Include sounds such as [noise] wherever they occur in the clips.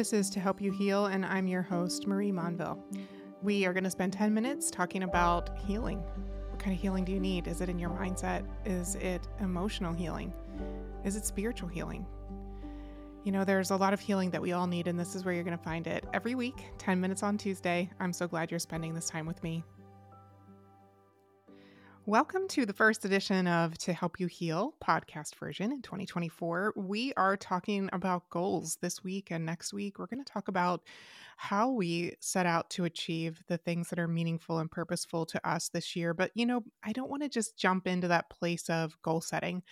This is To Help You Heal, and I'm your host, Marie Monville. We are going to spend 10 minutes talking about healing. What kind of healing do you need? Is it in your mindset? Is it emotional healing? Is it spiritual healing? You know, there's a lot of healing that we all need, and this is where you're going to find it every week, 10 minutes on Tuesday. I'm so glad you're spending this time with me. Welcome to the first edition of To Help You Heal podcast version in 2024. We are talking about goals this week and next week. We're going to talk about how we set out to achieve the things that are meaningful and purposeful to us this year. But, you know, I don't want to just jump into that place of goal setting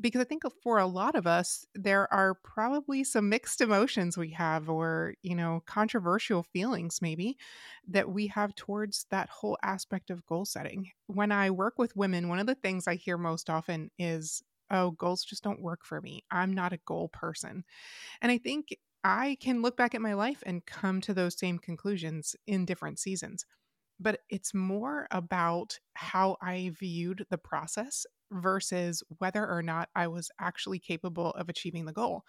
because I think for a lot of us, there are probably some mixed emotions we have, or, you know, controversial feelings maybe that we have towards that whole aspect of goal setting. When I work with women, one of the things I hear most often is, oh, goals just don't work for me. I'm not a goal person. And I think I can look back at my life and come to those same conclusions in different seasons but it's more about how I viewed the process versus whether or not I was actually capable of achieving the goal.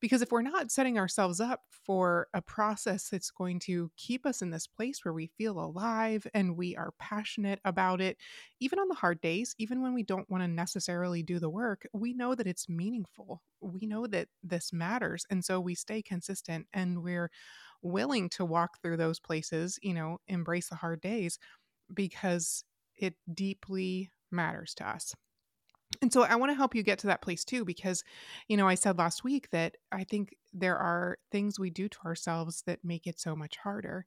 Because if we're not setting ourselves up for a process that's going to keep us in this place where we feel alive and we are passionate about it, even on the hard days, even when we don't want to necessarily do the work, we know that it's meaningful. We know that this matters. And so we stay consistent and we're willing to walk through those places, you know, embrace the hard days because it deeply matters to us. And so I want to help you get to that place too, because, you know, I said last week that I think there are things we do to ourselves that make it so much harder.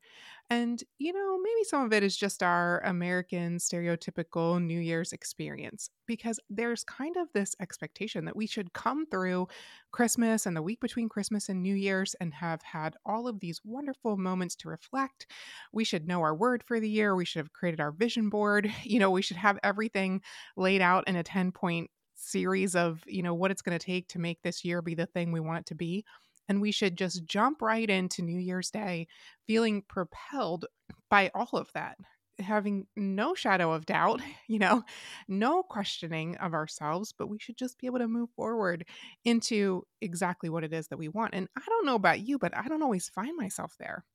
And, you know, maybe some of it is just our American stereotypical New Year's experience, because there's kind of this expectation that we should come through Christmas and the week between Christmas and New Year's and have had all of these wonderful moments to reflect. We should know our word for the year. We should have created our vision board. [laughs] You know, we should have everything laid out in a 10 point series of, you know, what it's going to take to make this year be the thing we want it to be. And we should just jump right into New Year's Day feeling propelled by all of that, having no shadow of doubt, [laughs] you know, no questioning of ourselves, but we should just be able to move forward into exactly what it is that we want. And I don't know about you, but I don't always find myself there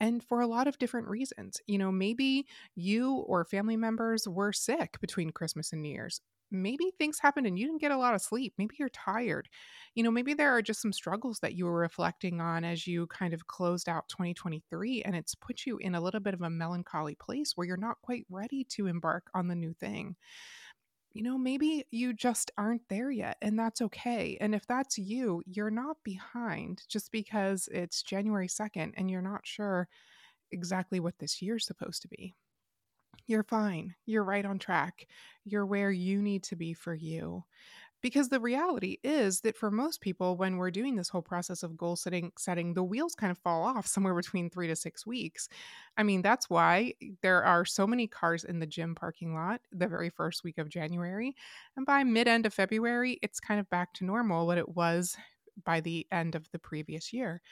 and for a lot of different reasons. You know, maybe you or family members were sick between Christmas and New Year's maybe things happened and you didn't get a lot of sleep. Maybe you're tired. You know, maybe there are just some struggles that you were reflecting on as you kind of closed out 2023 and it's put you in a little bit of a melancholy place where you're not quite ready to embark on the new thing. You know, maybe you just aren't there yet, and that's okay. And if that's you, you're not behind just because it's January 2nd and you're not sure exactly what this year's supposed to be. You're fine. You're right on track. You're where you need to be for you. Because the reality is that for most people, when we're doing this whole process of goal setting, setting, the wheels kind of fall off [laughs] somewhere between three to six weeks. I mean, that's why there are so many cars in the gym parking lot the very first week of January. And by mid end of February, it's kind of back to normal what it was by the end of the previous year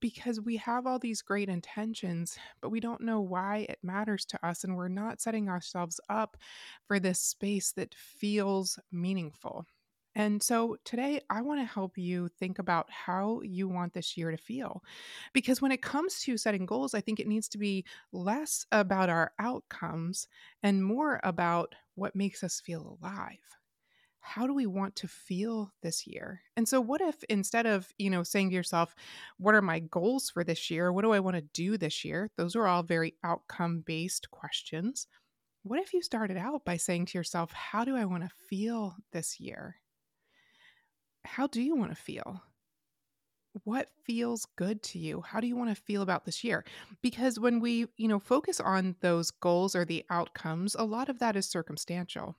because we have all these great intentions, but we don't know why it matters to us. And we're not setting ourselves up for this space that feels meaningful. And so today, I want to help you think about how you want this year to feel. Because when it comes to setting goals, I think it needs to be less about our outcomes and more about what makes us feel alive how do we want to feel this year? And so what if instead of, you know, saying to yourself, what are my goals for this year? What do I want to do this year? Those are all very outcome based questions. What if you started out by saying to yourself, how do I want to feel this year? How do you want to feel? What feels good to you? How do you want to feel about this year? Because when we, you know, focus on those goals or the outcomes, a lot of that is circumstantial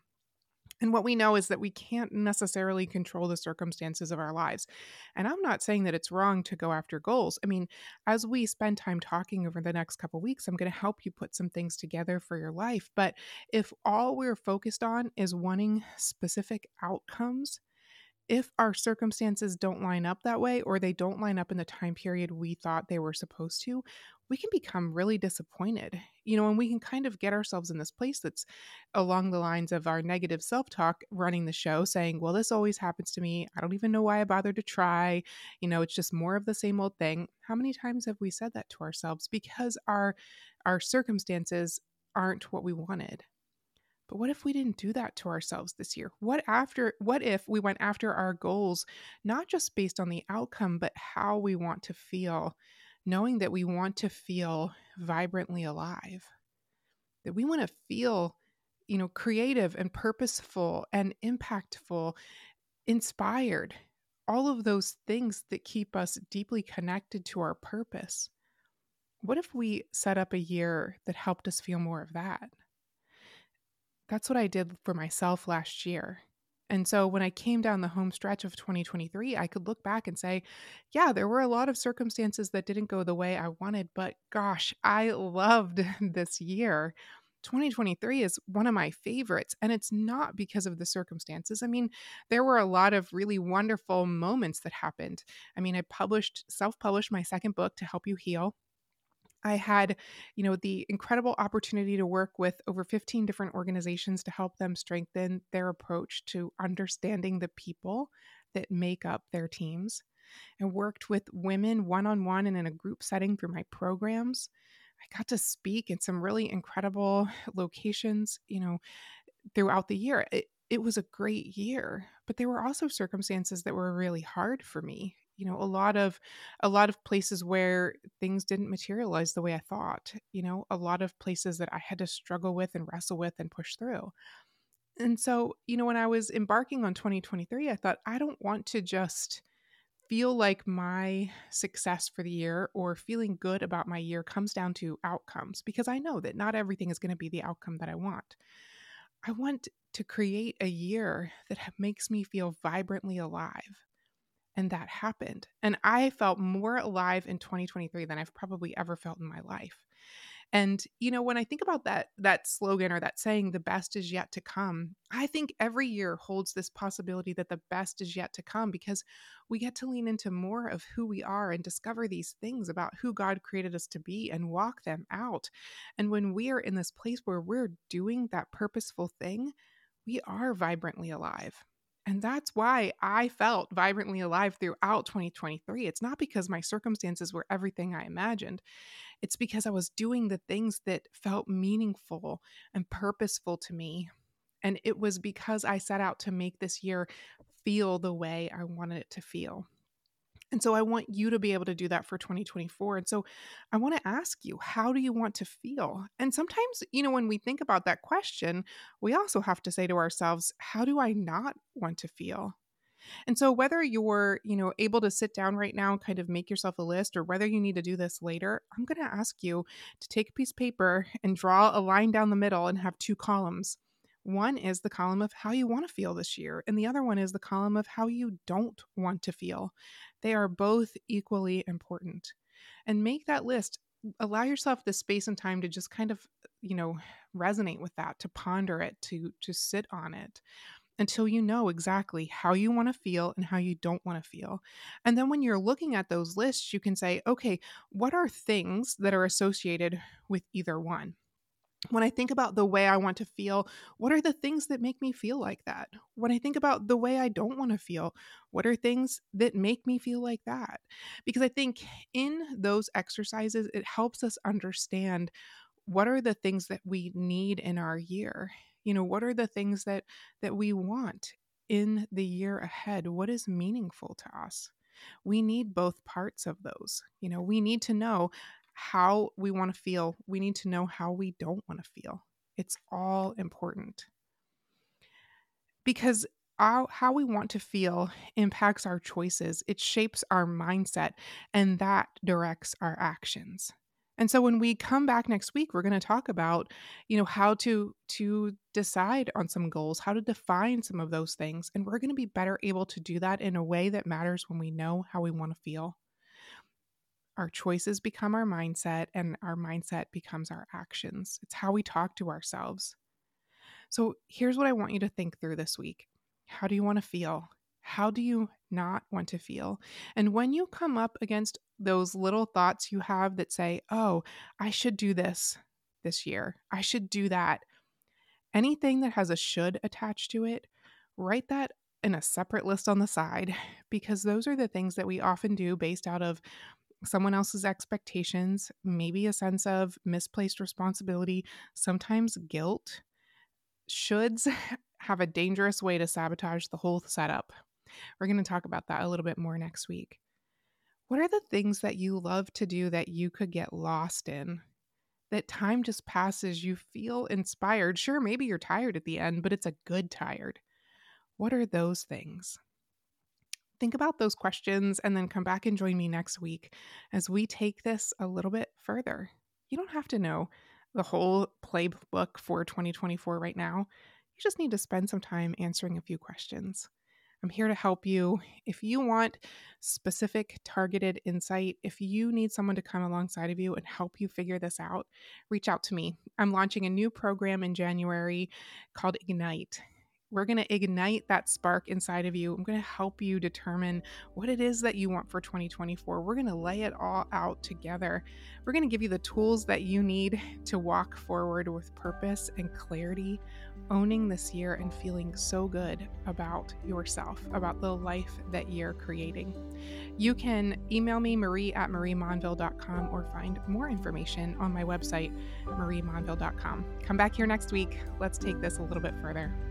and what we know is that we can't necessarily control the circumstances of our lives. And I'm not saying that it's wrong to go after goals. I mean, as we spend time talking over the next couple weeks, I'm going to help you put some things together for your life. But if all we're focused on is wanting specific outcomes, if our circumstances don't line up that way or they don't line up in the time period we thought they were supposed to, we can become really disappointed. You know, and we can kind of get ourselves in this place that's along the lines of our negative self talk running the show, saying, Well, this always happens to me. I don't even know why I bothered to try. You know, it's just more of the same old thing. How many times have we said that to ourselves? Because our our circumstances aren't what we wanted. But what if we didn't do that to ourselves this year? What after what if we went after our goals not just based on the outcome but how we want to feel, knowing that we want to feel vibrantly alive. That we want to feel, you know, creative and purposeful and impactful, inspired. All of those things that keep us deeply connected to our purpose. What if we set up a year that helped us feel more of that? That's what I did for myself last year. And so when I came down the home stretch of 2023, I could look back and say, yeah, there were a lot of circumstances that didn't go the way I wanted, but gosh, I loved [laughs] this year. 2023 is one of my favorites, and it's not because of the circumstances. I mean, there were a lot of really wonderful moments that happened. I mean, I published, self published my second book to help you heal. I had, you know, the incredible opportunity to work with over 15 different organizations to help them strengthen their approach to understanding the people that make up their teams and worked with women one on one and in a group setting through my programs. I got to speak in some really incredible locations, you know, throughout the year. It, it was a great year, but there were also circumstances that were really hard for me you know a lot of a lot of places where things didn't materialize the way i thought you know a lot of places that i had to struggle with and wrestle with and push through. And so you know when i was embarking on 2023 i thought i don't want to just feel like my success for the year or feeling good about my year comes down to outcomes because i know that not everything is going to be the outcome that i want. I want to create a year that makes me feel vibrantly alive and that happened. And I felt more alive in 2023 than I've probably ever felt in my life. And you know, when I think about that that slogan or that saying the best is yet to come, I think every year holds this possibility that the best is yet to come because we get to lean into more of who we are and discover these things about who God created us to be and walk them out. And when we are in this place where we're doing that purposeful thing, we are vibrantly alive. And that's why I felt vibrantly alive throughout 2023. It's not because my circumstances were everything I imagined. It's because I was doing the things that felt meaningful and purposeful to me. And it was because I set out to make this year feel the way I wanted it to feel. And so I want you to be able to do that for 2024. And so I want to ask you, how do you want to feel? And sometimes, you know, when we think about that question, we also have to say to ourselves, how do I not want to feel? And so whether you're, you know, able to sit down right now and kind of make yourself a list or whether you need to do this later, I'm going to ask you to take a piece of paper and draw a line down the middle and have two columns. One is the column of how you want to feel this year, and the other one is the column of how you don't want to feel. They are both equally important. And make that list. Allow yourself the space and time to just kind of, you know, resonate with that, to ponder it, to to sit on it until you know exactly how you want to feel and how you don't want to feel. And then when you're looking at those lists, you can say, okay, what are things that are associated with either one? When I think about the way I want to feel, what are the things that make me feel like that? When I think about the way I don't want to feel, what are things that make me feel like that? Because I think in those exercises, it helps us understand what are the things that we need in our year. You know, what are the things that that we want in the year ahead? What is meaningful to us? We need both parts of those. You know, we need to know how we want to feel. We need to know how we don't want to feel. It's all important. Because our, how we want to feel impacts our choices, it shapes our mindset, and that directs our actions. And so when we come back next week, we're going to talk about, you know, how to to decide on some goals, how to define some of those things, and we're going to be better able to do that in a way that matters when we know how we want to feel. Our choices become our mindset, and our mindset becomes our actions. It's how we talk to ourselves. So, here's what I want you to think through this week How do you want to feel? How do you not want to feel? And when you come up against those little thoughts you have that say, oh, I should do this this year, I should do that, anything that has a should attached to it, write that in a separate list on the side because those are the things that we often do based out of someone else's expectations, maybe a sense of misplaced responsibility, sometimes guilt. Shoulds [laughs] have a dangerous way to sabotage the whole setup. We're going to talk about that a little bit more next week. What are the things that you love to do that you could get lost in? That time just passes, you feel inspired. Sure, maybe you're tired at the end, but it's a good tired. What are those things? Think about those questions and then come back and join me next week as we take this a little bit further. You don't have to know the whole playbook for 2024 right now. You just need to spend some time answering a few questions. I'm here to help you. If you want specific targeted insight, if you need someone to come alongside of you and help you figure this out, reach out to me. I'm launching a new program in January called Ignite. We're going to ignite that spark inside of you. I'm going to help you determine what it is that you want for 2024. We're going to lay it all out together. We're going to give you the tools that you need to walk forward with purpose and clarity, owning this year and feeling so good about yourself, about the life that you're creating. You can email me, marie at mariemonville.com, or find more information on my website, mariemonville.com. Come back here next week. Let's take this a little bit further.